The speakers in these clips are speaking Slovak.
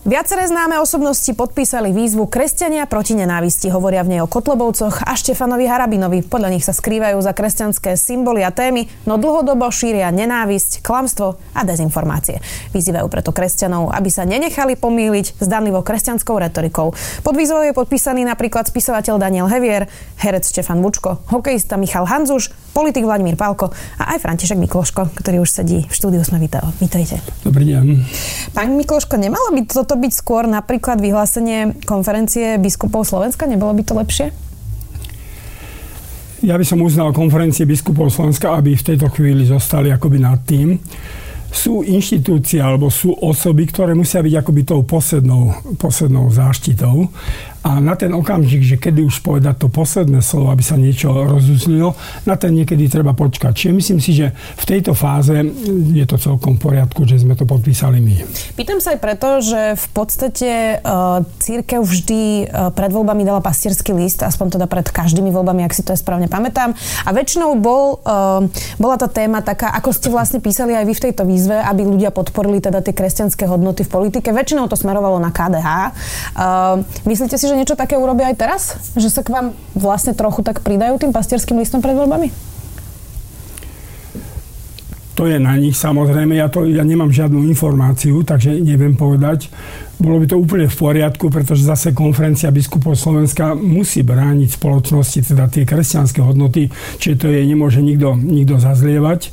Viaceré známe osobnosti podpísali výzvu Kresťania proti nenávisti. Hovoria v nej o Kotlobovcoch a Štefanovi Harabinovi. Podľa nich sa skrývajú za kresťanské symboly a témy, no dlhodobo šíria nenávisť, klamstvo a dezinformácie. Vyzývajú preto kresťanov, aby sa nenechali pomýliť zdanlivo kresťanskou retorikou. Pod výzvou je podpísaný napríklad spisovateľ Daniel Hevier, herec Štefan Bučko, hokejista Michal Hanzuš, politik Vladimír Pálko a aj František Mikloško, ktorý už sedí v štúdiu Sme Viteo. Vítajte. Dobrý deň. Pán Mikloško, nemalo by toto byť skôr napríklad vyhlásenie konferencie biskupov Slovenska? Nebolo by to lepšie? Ja by som uznal konferencie biskupov Slovenska, aby v tejto chvíli zostali akoby nad tým. Sú inštitúcie alebo sú osoby, ktoré musia byť akoby tou poslednou, poslednou záštitou a na ten okamžik, že kedy už povedať to posledné slovo, aby sa niečo rozuzlilo, na ten niekedy treba počkať. Čiže myslím si, že v tejto fáze je to celkom v poriadku, že sme to podpísali my. Pýtam sa aj preto, že v podstate uh, církev vždy uh, pred voľbami dala pastierský list, aspoň teda pred každými voľbami, ak si to je správne pamätám. A väčšinou bol, uh, bola tá téma taká, ako ste vlastne písali aj vy v tejto výzve, aby ľudia podporili teda tie kresťanské hodnoty v politike. Väčšinou to smerovalo na KDH. Uh, myslíte si, že niečo také urobia aj teraz? Že sa k vám vlastne trochu tak pridajú tým pastierským listom pred voľbami? To je na nich samozrejme, ja, to, ja nemám žiadnu informáciu, takže neviem povedať. Bolo by to úplne v poriadku, pretože zase konferencia biskupov Slovenska musí brániť spoločnosti, teda tie kresťanské hodnoty, čiže to je nemôže nikto, nikto zazlievať.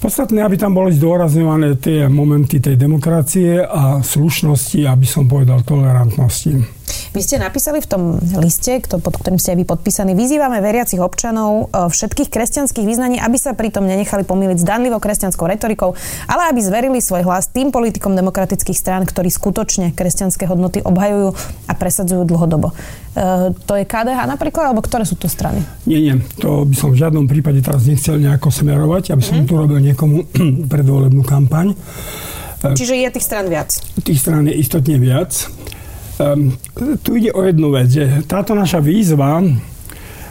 Podstatné, aby tam boli zdôrazňované tie momenty tej demokracie a slušnosti, aby som povedal tolerantnosti. Vy ste napísali v tom liste, pod ktorým ste aj vy podpísaní, vyzývame veriacich občanov e, všetkých kresťanských význaní, aby sa pritom nenechali pomýliť danlivo kresťanskou retorikou, ale aby zverili svoj hlas tým politikom demokratických strán, ktorí skutočne kresťanské hodnoty obhajujú a presadzujú dlhodobo. E, to je KDH napríklad, alebo ktoré sú to strany? Nie, nie. To by som v žiadnom prípade teraz nechcel nejako smerovať, aby som mm. tu robil niekomu predvolebnú kampaň. Čiže je tých strán viac? Tých strán je istotne viac. Um, tu ide o jednu vec, že táto naša výzva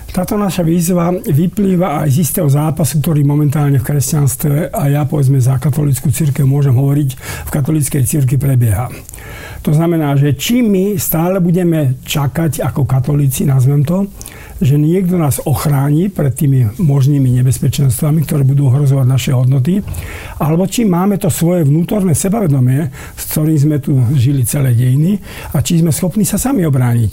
táto naša výzva vyplýva aj z istého zápasu, ktorý momentálne v kresťanstve a ja povedzme za katolickú církev môžem hovoriť, v katolíckej círky prebieha. To znamená, že či my stále budeme čakať ako katolíci, nazvem to, že niekto nás ochráni pred tými možnými nebezpečenstvami, ktoré budú ohrozovať naše hodnoty, alebo či máme to svoje vnútorné sebavedomie, s ktorým sme tu žili celé dejiny a či sme schopní sa sami obrániť.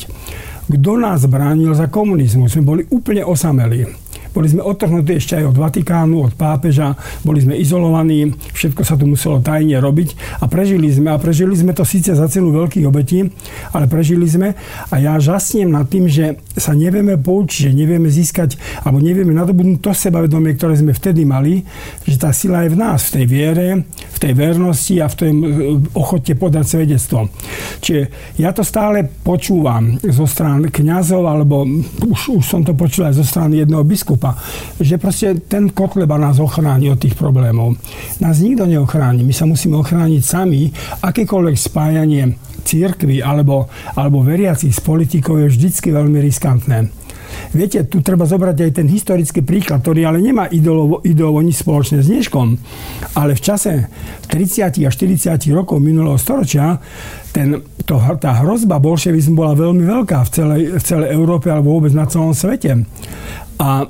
Kto nás bránil za komunizmu? Sme boli úplne osamelí. Boli sme odtrhnutí ešte aj od Vatikánu, od pápeža, boli sme izolovaní, všetko sa tu muselo tajne robiť a prežili sme. A prežili sme to síce za cenu veľkých obetí, ale prežili sme. A ja žasnem nad tým, že sa nevieme poučiť, že nevieme získať, alebo nevieme nadobudnúť to sebavedomie, ktoré sme vtedy mali, že tá sila je v nás, v tej viere, v tej vernosti a v tej ochote podať svedectvo. Čiže ja to stále počúvam zo strany kňazov, alebo už, už som to počul aj zo strany jedného biskupa, Európa. Že proste ten Kotleba nás ochráni od tých problémov. Nás nikto neochráni. My sa musíme ochrániť sami. Akékoľvek spájanie církvy alebo, alebo veriacich s politikou je vždycky veľmi riskantné. Viete, tu treba zobrať aj ten historický príklad, ktorý ale nemá ideovo, ideovo nič spoločné s dneškom. Ale v čase 30 a 40 rokov minulého storočia ten, to, tá hrozba bolševizmu bola veľmi veľká v celej, v celej Európe alebo vôbec na celom svete. A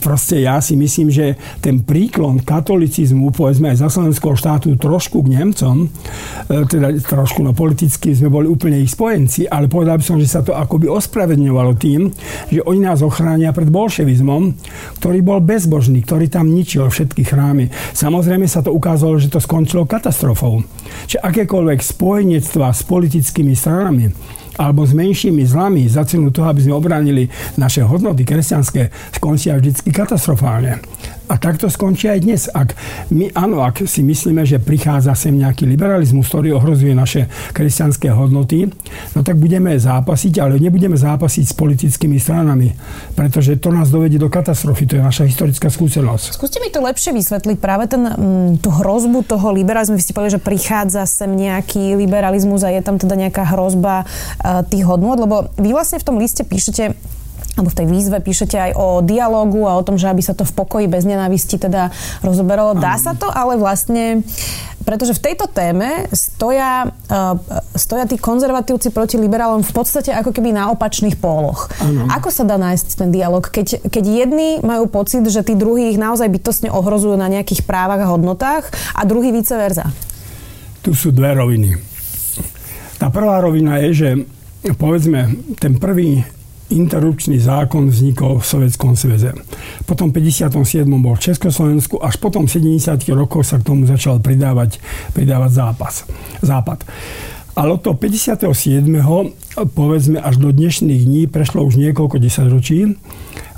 proste ja si myslím, že ten príklon katolicizmu, povedzme aj za slovenského štátu trošku k Nemcom, e, teda trošku no politicky sme boli úplne ich spojenci, ale povedal by som, že sa to akoby ospravedňovalo tým, že oni nás ochránia pred bolševizmom, ktorý bol bezbožný, ktorý tam ničil všetky chrámy. Samozrejme sa to ukázalo, že to skončilo katastrofou. Čiže akékoľvek spojenectva s politickými stranami, alebo s menšími zlami za cenu toho, aby sme obránili naše hodnoty kresťanské, skončia vždy katastrofálne. A takto skončí aj dnes. Ak my, áno, ak si myslíme, že prichádza sem nejaký liberalizmus, ktorý ohrozuje naše kresťanské hodnoty, no tak budeme zápasiť, ale nebudeme zápasiť s politickými stranami, pretože to nás dovedie do katastrofy. To je naša historická skúsenosť. Skúste mi to lepšie vysvetliť. Práve ten, mm, tú hrozbu toho liberalizmu, vy ste povedali, že prichádza sem nejaký liberalizmus a je tam teda nejaká hrozba uh, tých hodnot, lebo vy vlastne v tom liste píšete, alebo v tej výzve píšete aj o dialógu a o tom, že aby sa to v pokoji bez nenávisti teda rozoberalo. Dá sa to, ale vlastne pretože v tejto téme stoja, uh, stoja tí konzervatívci proti liberálom v podstate ako keby na opačných póloch. Ano. Ako sa dá nájsť ten dialog, keď, keď jedni majú pocit, že tí druhí ich naozaj bytostne ohrozujú na nejakých právach a hodnotách a druhý vice versa? Tu sú dve roviny. Tá prvá rovina je, že povedzme, ten prvý interrupčný zákon vznikol v Sovjetskom sveze. Potom v 57. bol v Československu, až potom v 70. rokoch sa k tomu začal pridávať, pridávať zápas, západ. Ale od toho 57. povedzme až do dnešných dní prešlo už niekoľko desaťročí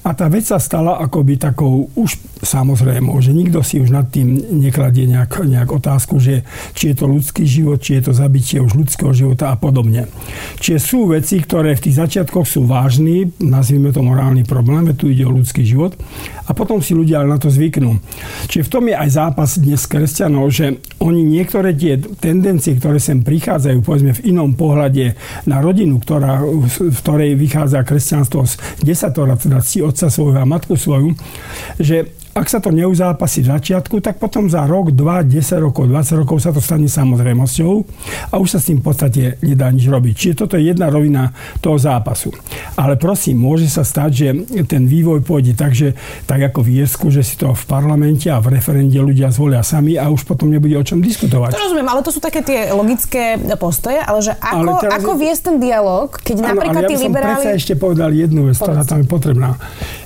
a tá vec sa stala akoby takou už samozrejme, že nikto si už nad tým nekladie nejak, nejak otázku, že či je to ľudský život, či je to zabitie už ľudského života a podobne. Čiže sú veci, ktoré v tých začiatkoch sú vážny, nazvime to morálny problém, tu ide o ľudský život a potom si ľudia na to zvyknú. Čiže v tom je aj zápas dnes kresťanov, že oni niektoré tie tendencie, ktoré sem prichádzajú, povedzme v inom pohľade na rodinu, ktorá, v ktorej vychádza kresťanstvo z desatora, teda otca svojho a matku svoju, že ak sa to neuzápasí v začiatku, tak potom za rok, 2, 10 rokov, 20 rokov sa to stane samozrejmosťou a už sa s tým v podstate nedá nič robiť. Čiže toto je jedna rovina toho zápasu. Ale prosím, môže sa stať, že ten vývoj pôjde tak, že tak ako v Jesku, že si to v parlamente a v referende ľudia zvolia sami a už potom nebude o čom diskutovať. To rozumiem, ale to sú také tie logické postoje, ale že ako, ale teraz... ako viesť ten dialog, keď ano, napríklad ale ja tí liberáli... Ešte povedal jednu vec, ktorá tam je potrebná.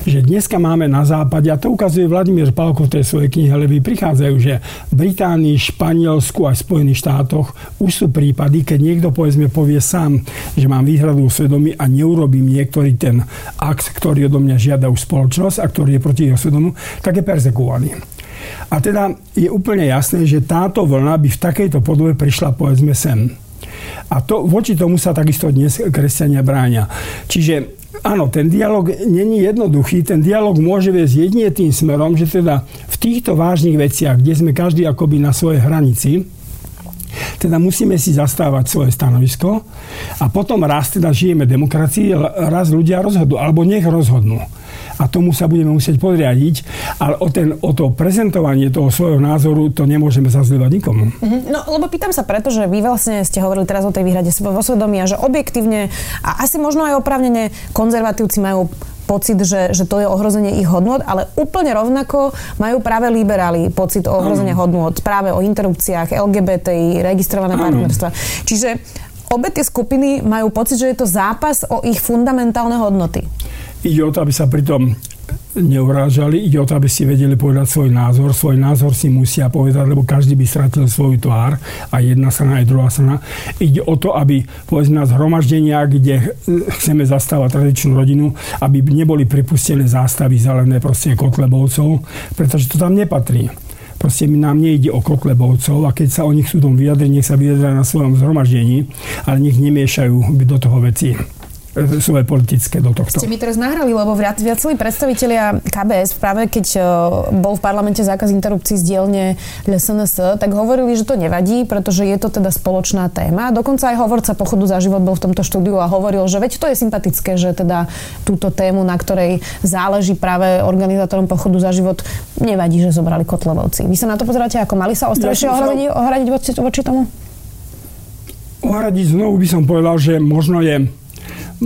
Že dneska máme na západe, a to ukazuje Vladimír Palko v tej svojej knihe Levy prichádzajú, že v Británii, Španielsku a Spojených štátoch už sú prípady, keď niekto povedzme povie sám, že mám výhradu svedomí a neurobím niektorý ten akt, ktorý odo mňa žiada už spoločnosť a ktorý je proti jeho svedomu, tak je perzekovaný. A teda je úplne jasné, že táto vlna by v takejto podobe prišla povedzme sem. A to, voči tomu sa takisto dnes kresťania bráňa. Čiže áno, ten dialog není jednoduchý. Ten dialog môže viesť jedine tým smerom, že teda v týchto vážnych veciach, kde sme každý akoby na svojej hranici, teda musíme si zastávať svoje stanovisko a potom raz teda žijeme demokracii, raz ľudia rozhodnú, alebo nech rozhodnú a tomu sa budeme musieť podriadiť, ale o, ten, o to prezentovanie toho svojho názoru to nemôžeme zazlievať nikomu. Mm-hmm. No, lebo pýtam sa preto, že vy vlastne ste hovorili teraz o tej výhrade vo svedomí a že objektívne a asi možno aj opravnene konzervatívci majú pocit, že, že to je ohrozenie ich hodnot, ale úplne rovnako majú práve liberáli pocit o ohrozenia hodnot, práve o interrupciách, LGBTI, registrované partnerstva. Čiže obe tie skupiny majú pocit, že je to zápas o ich fundamentálne hodnoty. Ide o to, aby sa pritom neurážali, ide o to, aby si vedeli povedať svoj názor. Svoj názor si musia povedať, lebo každý by stratil svoju tvár, a jedna strana, aj druhá strana. Ide o to, aby povedzme na zhromaždenia, kde chceme zastávať tradičnú rodinu, aby neboli pripustené zástavy zelené proste kotlebovcov, pretože to tam nepatrí. Proste nám nejde o kotlebovcov a keď sa o nich súdom vyjadri, nech sa vyjadria na svojom zhromaždení, ale nech nemiešajú do toho veci svoje politické do tohto. Ste mi teraz nahrali, lebo viacerí predstavitelia KBS, práve keď e, bol v parlamente zákaz interrupcií z dielne SNS, tak hovorili, že to nevadí, pretože je to teda spoločná téma. Dokonca aj hovorca pochodu za život bol v tomto štúdiu a hovoril, že veď to je sympatické, že teda túto tému, na ktorej záleží práve organizátorom pochodu za život, nevadí, že zobrali Kotlevovci. Vy sa na to pozeráte ako mali sa ostrejšie ja ohradiť, ohradiť voči, voči tomu? Ohradiť znovu by som povedal, že možno je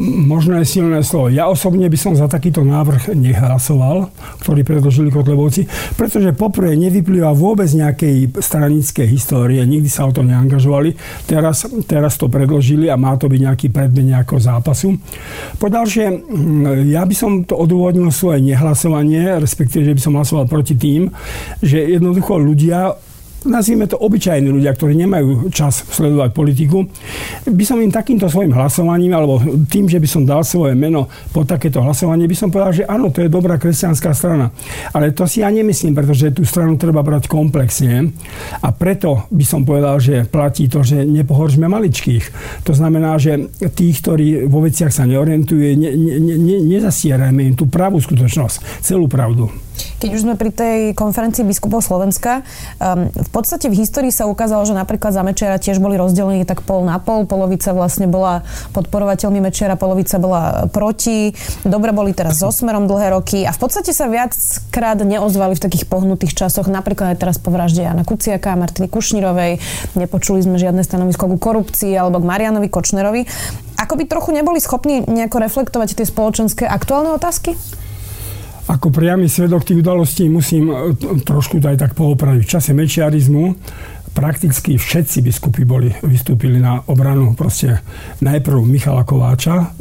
možno je silné slovo. Ja osobne by som za takýto návrh nehlasoval, ktorý predložili Kotlebovci, pretože poprvé nevyplýva vôbec nejakej stranickej histórie, nikdy sa o to neangažovali. Teraz, teraz to predložili a má to byť nejaký predmet nejakého zápasu. Po ďalšie, ja by som to odôvodnil svoje nehlasovanie, respektíve, že by som hlasoval proti tým, že jednoducho ľudia nazvime to obyčajní ľudia, ktorí nemajú čas sledovať politiku, by som im takýmto svojim hlasovaním, alebo tým, že by som dal svoje meno po takéto hlasovanie, by som povedal, že áno, to je dobrá kresťanská strana. Ale to si ja nemyslím, pretože tú stranu treba brať komplexne a preto by som povedal, že platí to, že nepohoržme maličkých. To znamená, že tých, ktorí vo veciach sa neorientuje, ne, ne, ne, nezasierajme im tú pravú skutočnosť, celú pravdu. Keď už sme pri tej konferencii biskupov Slovenska, um, v podstate v histórii sa ukázalo, že napríklad za Mečera tiež boli rozdelení tak pol na pol. Polovica vlastne bola podporovateľmi Mečera, polovica bola proti. Dobre boli teraz so Smerom dlhé roky a v podstate sa viackrát neozvali v takých pohnutých časoch. Napríklad aj teraz po vražde Jana Kuciaka a Martiny Kušnírovej. Nepočuli sme žiadne stanovisko ku korupcii alebo k Marianovi Kočnerovi. Ako by trochu neboli schopní nejako reflektovať tie spoločenské aktuálne otázky? Ako priamy svedok tých udalostí musím e, trošku aj tak poopraviť. V čase mečiarizmu prakticky všetci biskupy boli, vystúpili na obranu proste najprv Michala Kováča,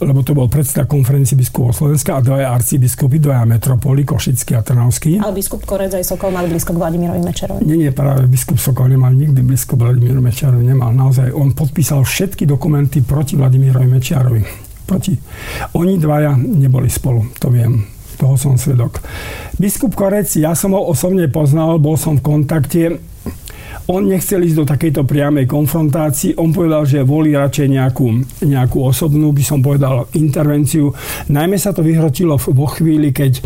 lebo to bol predseda konferencie biskupov Slovenska a dvaja arcibiskupy, dvaja metropoli, Košický a Trnavský. Ale biskup Korec aj Sokol mali blízko k Vladimirovi Mečerovi. Nie, nie, práve biskup Sokol nemal nikdy blízko k Vladimirovi Mečerovi, nemal. Naozaj, on podpísal všetky dokumenty proti Vladimirovi Mečiarovi. Proti. Oni dvaja neboli spolu, to viem toho som svedok. Biskup Korec, ja som ho osobne poznal, bol som v kontakte on nechcel ísť do takejto priamej konfrontácii. On povedal, že volí radšej nejakú, nejakú osobnú, by som povedal, intervenciu. Najmä sa to vyhrotilo vo chvíli, keď e,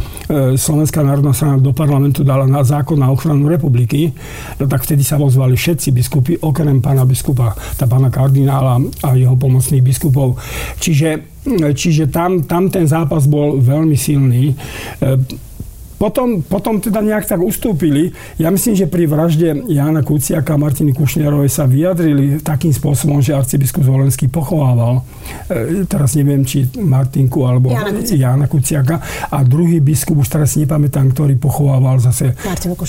Slovenská národná strana do parlamentu dala na zákon na ochranu republiky. No tak vtedy sa ozvali všetci biskupy, okrem pána biskupa, tá pána kardinála a jeho pomocných biskupov. Čiže Čiže tam, tam ten zápas bol veľmi silný. Potom, potom teda nejak tak ustúpili. Ja myslím, že pri vražde Jana Kuciaka a Martiny Kušnerovej sa vyjadrili takým spôsobom, že arcibiskup Zvolenský pochovával. E, teraz neviem, či Martinku alebo Jana Kuciaka. Jana Kuciaka. A druhý biskup, už teraz nepamätám, ktorý pochovával zase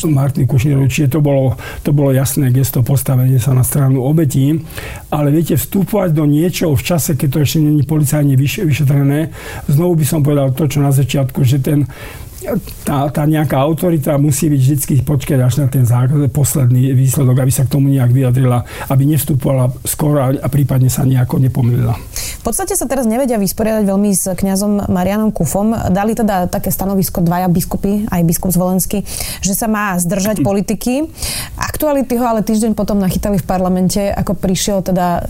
Martinu Kušnerovej. Čiže to bolo, to bolo jasné gesto postavenie sa na stranu obetí. Ale viete, vstúpať do niečoho v čase, keď to ešte není policajne vyšetrené, znovu by som povedal to, čo na začiatku, že ten tá, tá nejaká autorita musí byť vždy počkať až na ten základ, posledný výsledok, aby sa k tomu nejak vyjadrila, aby nevstupovala skoro a prípadne sa nejako nepomýlila. V podstate sa teraz nevedia vysporiadať veľmi s kňazom Marianom Kufom. Dali teda také stanovisko dvaja biskupy, aj biskup Zvolenský, že sa má zdržať politiky. Aktuality ho ale týždeň potom nachytali v parlamente, ako prišiel teda e,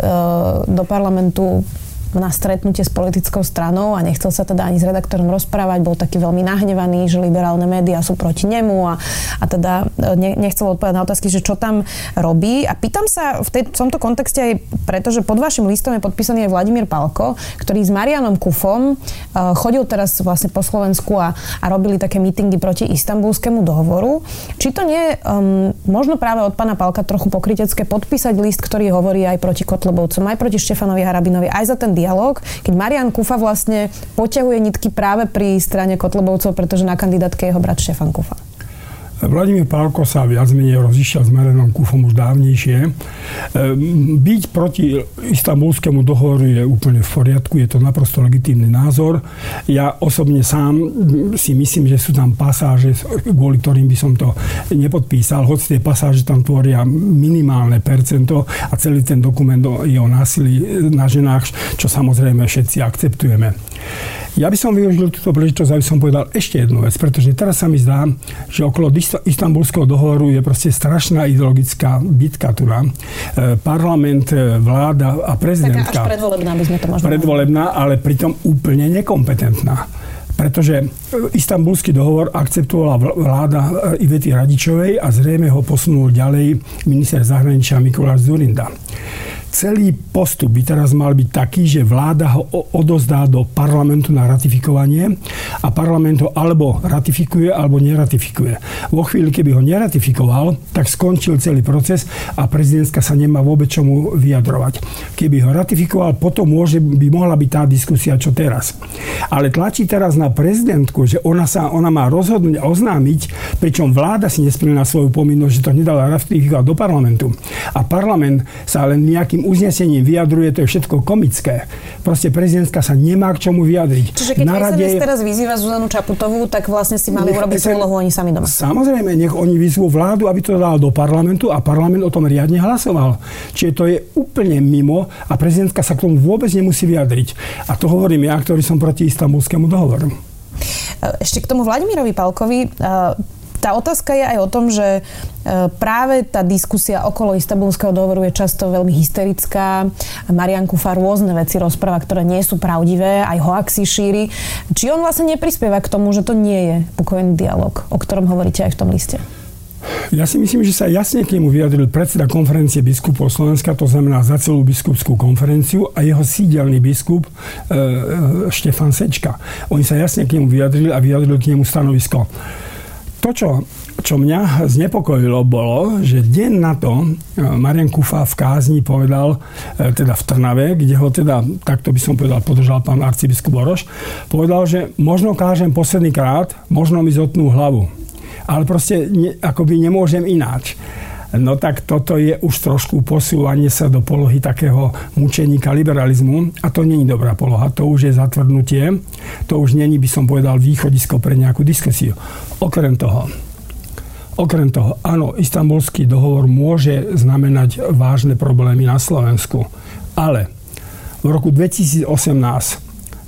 do parlamentu na stretnutie s politickou stranou a nechcel sa teda ani s redaktorom rozprávať, bol taký veľmi nahnevaný, že liberálne médiá sú proti nemu a, a teda e, ne, nechcel odpovedať na otázky, že čo tam robí. A pýtam sa v, tej, v tomto kontexte aj preto, že pod vašim listom je podpísaný aj Vladimír Palko, ktorý s Marianom Kufom uh, chodil teraz vlastne po Slovensku a, a robili také mítingy proti istambulskému dohovoru. Či to nie je um, možno práve od pána Palka trochu pokrytecké podpísať list, ktorý hovorí aj proti Kotlebovcom, aj proti Štefanovi Harabinovi, aj za ten dialog, keď Marian Kufa vlastne poťahuje nitky práve pri strane Kotlebovcov, pretože na kandidátke je jeho brat Štefan Kufa. Vladimír Pálko sa viac menej rozišiel s Marianom Kufom už dávnejšie. Ehm, byť proti istambulskému dohovoru je úplne v poriadku, je to naprosto legitímny názor. Ja osobne sám si myslím, že sú tam pasáže, kvôli ktorým by som to nepodpísal, hoci tie pasáže tam tvoria minimálne percento a celý ten dokument je o násilí na ženách, čo samozrejme všetci akceptujeme. Ja by som využil túto príležitosť, aby som povedal ešte jednu vec, pretože teraz sa mi zdá, že okolo istambulského dohovoru je proste strašná ideologická bitka tu na. E, parlament, e, vláda a prezidentka. Taká až predvolebná by sme to možno Predvolebná, ale pritom úplne nekompetentná pretože e, istambulský dohovor akceptovala vláda Ivety Radičovej a zrejme ho posunul ďalej minister zahraničia Mikuláš Zurinda celý postup by teraz mal byť taký, že vláda ho odozdá do parlamentu na ratifikovanie a parlament ho alebo ratifikuje, alebo neratifikuje. Vo chvíli, keby ho neratifikoval, tak skončil celý proces a prezidentka sa nemá vôbec čomu vyjadrovať. Keby ho ratifikoval, potom môže, by mohla byť tá diskusia, čo teraz. Ale tlačí teraz na prezidentku, že ona, sa, ona má rozhodnúť oznámiť, pričom vláda si nesplnila svoju povinnosť, že to nedala ratifikovať do parlamentu. A parlament sa len nejakým tým uznesením vyjadruje, to je všetko komické. Proste prezidentka sa nemá k čomu vyjadriť. Čiže keď na rade... teraz vyzýva Zuzanu Čaputovú, tak vlastne si mali urobiť svoju úlohu oni sami doma. Samozrejme, nech oni vyzvú vládu, aby to dal do parlamentu a parlament o tom riadne hlasoval. Čiže to je úplne mimo a prezidentka sa k tomu vôbec nemusí vyjadriť. A to hovorím ja, ktorý som proti istambulskému dohovoru. Ešte k tomu Vladimirovi Palkovi tá otázka je aj o tom, že e, práve tá diskusia okolo istambulského dohovoru je často veľmi hysterická. Marian Kufa rôzne veci rozpráva, ktoré nie sú pravdivé, aj hoaxi šíri. Či on vlastne neprispieva k tomu, že to nie je pokojný dialog, o ktorom hovoríte aj v tom liste? Ja si myslím, že sa jasne k nemu vyjadril predseda konferencie biskupov Slovenska, to znamená za celú biskupskú konferenciu a jeho sídelný biskup e, e, Štefan Sečka. Oni sa jasne k nemu vyjadrili a vyjadrili k nemu stanovisko. To, čo, čo mňa znepokojilo, bolo, že deň na to e, Marian Kufa v kázni povedal, e, teda v Trnave, kde ho teda, takto by som povedal, podržal pán arcibiskup Boroš, povedal, že možno kážem posledný krát, možno mi zotnú hlavu. Ale proste ne, akoby nemôžem ináč. No tak toto je už trošku posúvanie sa do polohy takého mučeníka liberalizmu a to není dobrá poloha, to už je zatvrdnutie, to už není, by som povedal, východisko pre nejakú diskusiu. Okrem toho, Okrem toho, áno, istambulský dohovor môže znamenať vážne problémy na Slovensku, ale v roku 2018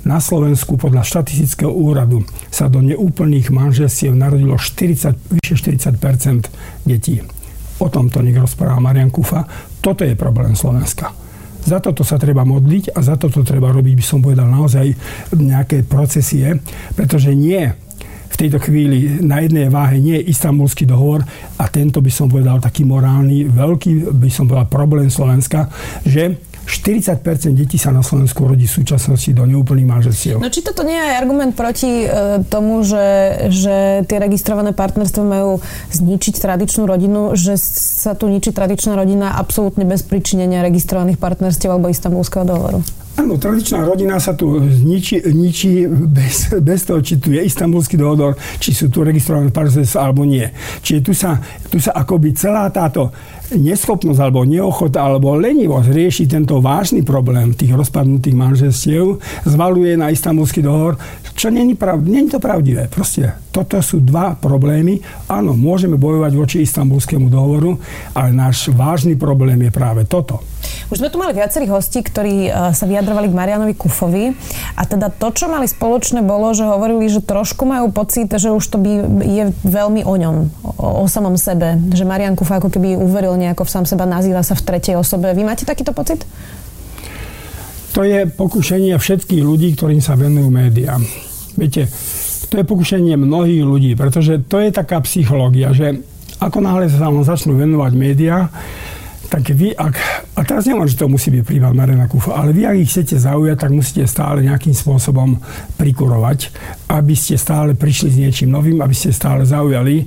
na Slovensku podľa štatistického úradu sa do neúplných manželstiev narodilo 40, vyše 40% detí. O tomto nech rozpráva Marian Kufa. Toto je problém Slovenska. Za toto sa treba modliť a za toto treba robiť, by som povedal, naozaj nejaké procesie, pretože nie v tejto chvíli na jednej váhe nie je istambulský dohovor a tento by som povedal taký morálny, veľký by som povedal problém Slovenska, že 40% detí sa na Slovensku rodí v súčasnosti do neúplných manželstiev. No či toto nie je argument proti e, tomu, že, že tie registrované partnerstva majú zničiť tradičnú rodinu, že sa tu ničí tradičná rodina absolútne bez pričinenia registrovaných partnerstiev alebo istambulského dohovoru? Áno, tradičná rodina sa tu ničí, ničí bez, bez toho, či tu je istambulský dohodor, či sú tu registrované partnerstva alebo nie. Čiže tu sa, tu sa akoby celá táto neschopnosť alebo neochota alebo lenivosť riešiť tento vážny problém tých rozpadnutých manželstiev zvaluje na istambulský dohovor, čo není, prav, není to pravdivé. Proste toto sú dva problémy. Áno, môžeme bojovať voči istambulskému dohovoru, ale náš vážny problém je práve toto. Už sme tu mali viacerých hostí, ktorí e, sa vyjadrovali k Marianovi Kufovi a teda to, čo mali spoločné, bolo, že hovorili, že trošku majú pocit, že už to by je veľmi o ňom, o, o samom sebe. Že Marian Kufa ako keby uveril nejako v sám seba, nazýva sa v tretej osobe. Vy máte takýto pocit? To je pokušenie všetkých ľudí, ktorým sa venujú médiám. Viete, to je pokušenie mnohých ľudí, pretože to je taká psychológia, že ako náhle sa vám začnú venovať médiá, tak vy, ak, a teraz neviem, že to musí byť prípad Marena Kufa, ale vy, ak ich chcete zaujať, tak musíte stále nejakým spôsobom prikurovať, aby ste stále prišli s niečím novým, aby ste stále zaujali.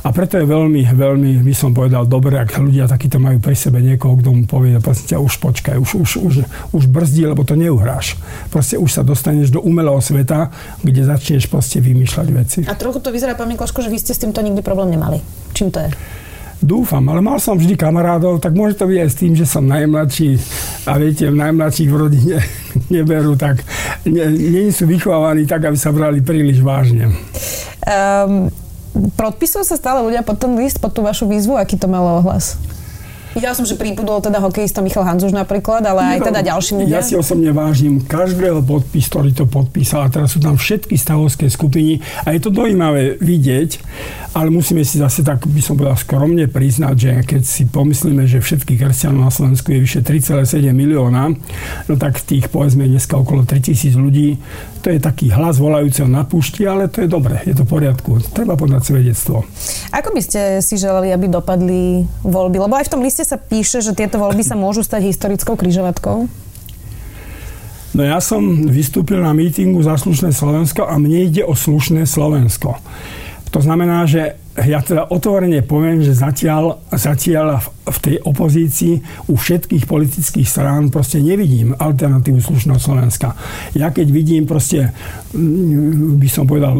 A preto je veľmi, veľmi, by som povedal, dobre, ak ľudia takýto majú pri sebe niekoho, kto mu povie, proste už počkaj, už, už, už, už brzdí, lebo to neuhráš. Proste už sa dostaneš do umelého sveta, kde začneš proste vymýšľať veci. A trochu to vyzerá, pán Mikloško, že vy ste s týmto nikdy problém nemali. Čím to je? Dúfam, ale mal som vždy kamarádov, tak môže to byť aj s tým, že som najmladší a viete, v najmladších v rodine neberú tak, nie, nie sú vychovávaní tak, aby sa brali príliš vážne. Um, podpisujú sa stále ľudia pod ten list, pod tú vašu výzvu, aký to malo ohlas? Videla som, že pribudol teda hokejista Michal Hanzuš napríklad, ale aj teda ďalší ľudia. Ja si osobne vážim každého podpis, ktorý to podpísal. A teraz sú tam všetky stavovské skupiny a je to dojímavé vidieť, ale musíme si zase tak, by som povedal, skromne priznať, že keď si pomyslíme, že všetkých kresťanov na Slovensku je vyše 3,7 milióna, no tak tých povedzme dneska okolo 3000 ľudí, to je taký hlas volajúceho na púšti, ale to je dobre, je to v poriadku. Treba podať svedectvo. Ako by ste si želali, aby dopadli voľby? Lebo aj v tom liste sa píše, že tieto voľby sa môžu stať historickou križovatkou. No ja som vystúpil na mítingu za slušné Slovensko a mne ide o slušné Slovensko. To znamená, že ja teda otvorene poviem, že zatiaľ, zatiaľ v tej opozícii u všetkých politických strán proste nevidím alternatívu slušného Slovenska. Ja keď vidím proste, mm, by som povedal,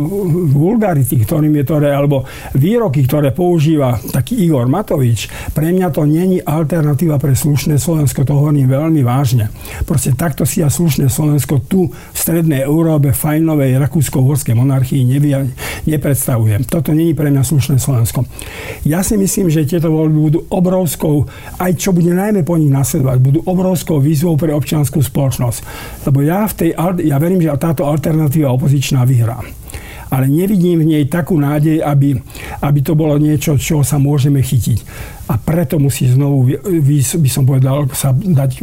vulgarity, ktorým je to, alebo výroky, ktoré používa taký Igor Matovič, pre mňa to není alternatíva pre slušné Slovensko, to hovorím veľmi vážne. Proste takto si ja slušné Slovensko tu v strednej Európe, fajnovej rakúsko-horskej monarchii nepredstavujem. Toto není pre mňa slušné slušné Slovensko. Ja si myslím, že tieto voľby budú obrovskou, aj čo bude najmä po nich nasledovať, budú obrovskou výzvou pre občianskú spoločnosť. Lebo ja, v tej, ja verím, že táto alternatíva opozičná vyhrá ale nevidím v nej takú nádej, aby, aby to bolo niečo, čo sa môžeme chytiť. A preto musí znovu, by som povedal, sa dať,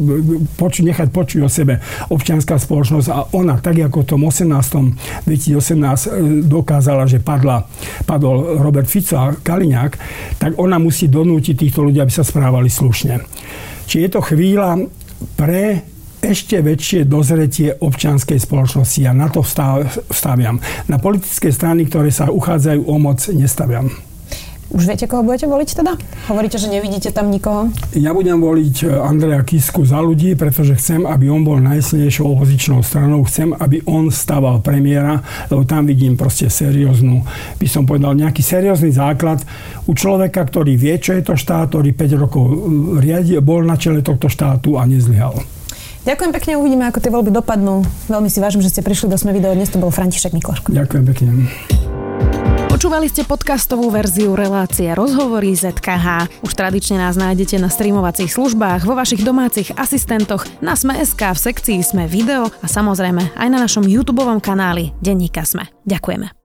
poču, nechať počuť o sebe občianská spoločnosť a ona, tak ako v tom 18. 2018 e, dokázala, že padla, padol Robert Fico a Kaliňák, tak ona musí donútiť týchto ľudí, aby sa správali slušne. Či je to chvíľa pre ešte väčšie dozretie občianskej spoločnosti. Ja na to staviam. Na politické strany, ktoré sa uchádzajú o moc, nestaviam. Už viete, koho budete voliť teda? Hovoríte, že nevidíte tam nikoho? Ja budem voliť e, Andreja Kisku za ľudí, pretože chcem, aby on bol najsilnejšou opozičnou stranou. Chcem, aby on staval premiéra, lebo tam vidím proste serióznu, by som povedal, nejaký seriózny základ u človeka, ktorý vie, čo je to štát, ktorý 5 rokov riadi, bol na čele tohto štátu a nezlyhal. Ďakujem pekne, uvidíme, ako tie voľby dopadnú. Veľmi si vážim, že ste prišli do Sme video. Dnes to bol František Mikloško. Ďakujem pekne. Počúvali ste podcastovú verziu relácie Rozhovory ZKH. Už tradične nás nájdete na streamovacích službách, vo vašich domácich asistentoch, na Sme.sk, v sekcii Sme video a samozrejme aj na našom YouTube kanáli Denníka Sme. Ďakujeme.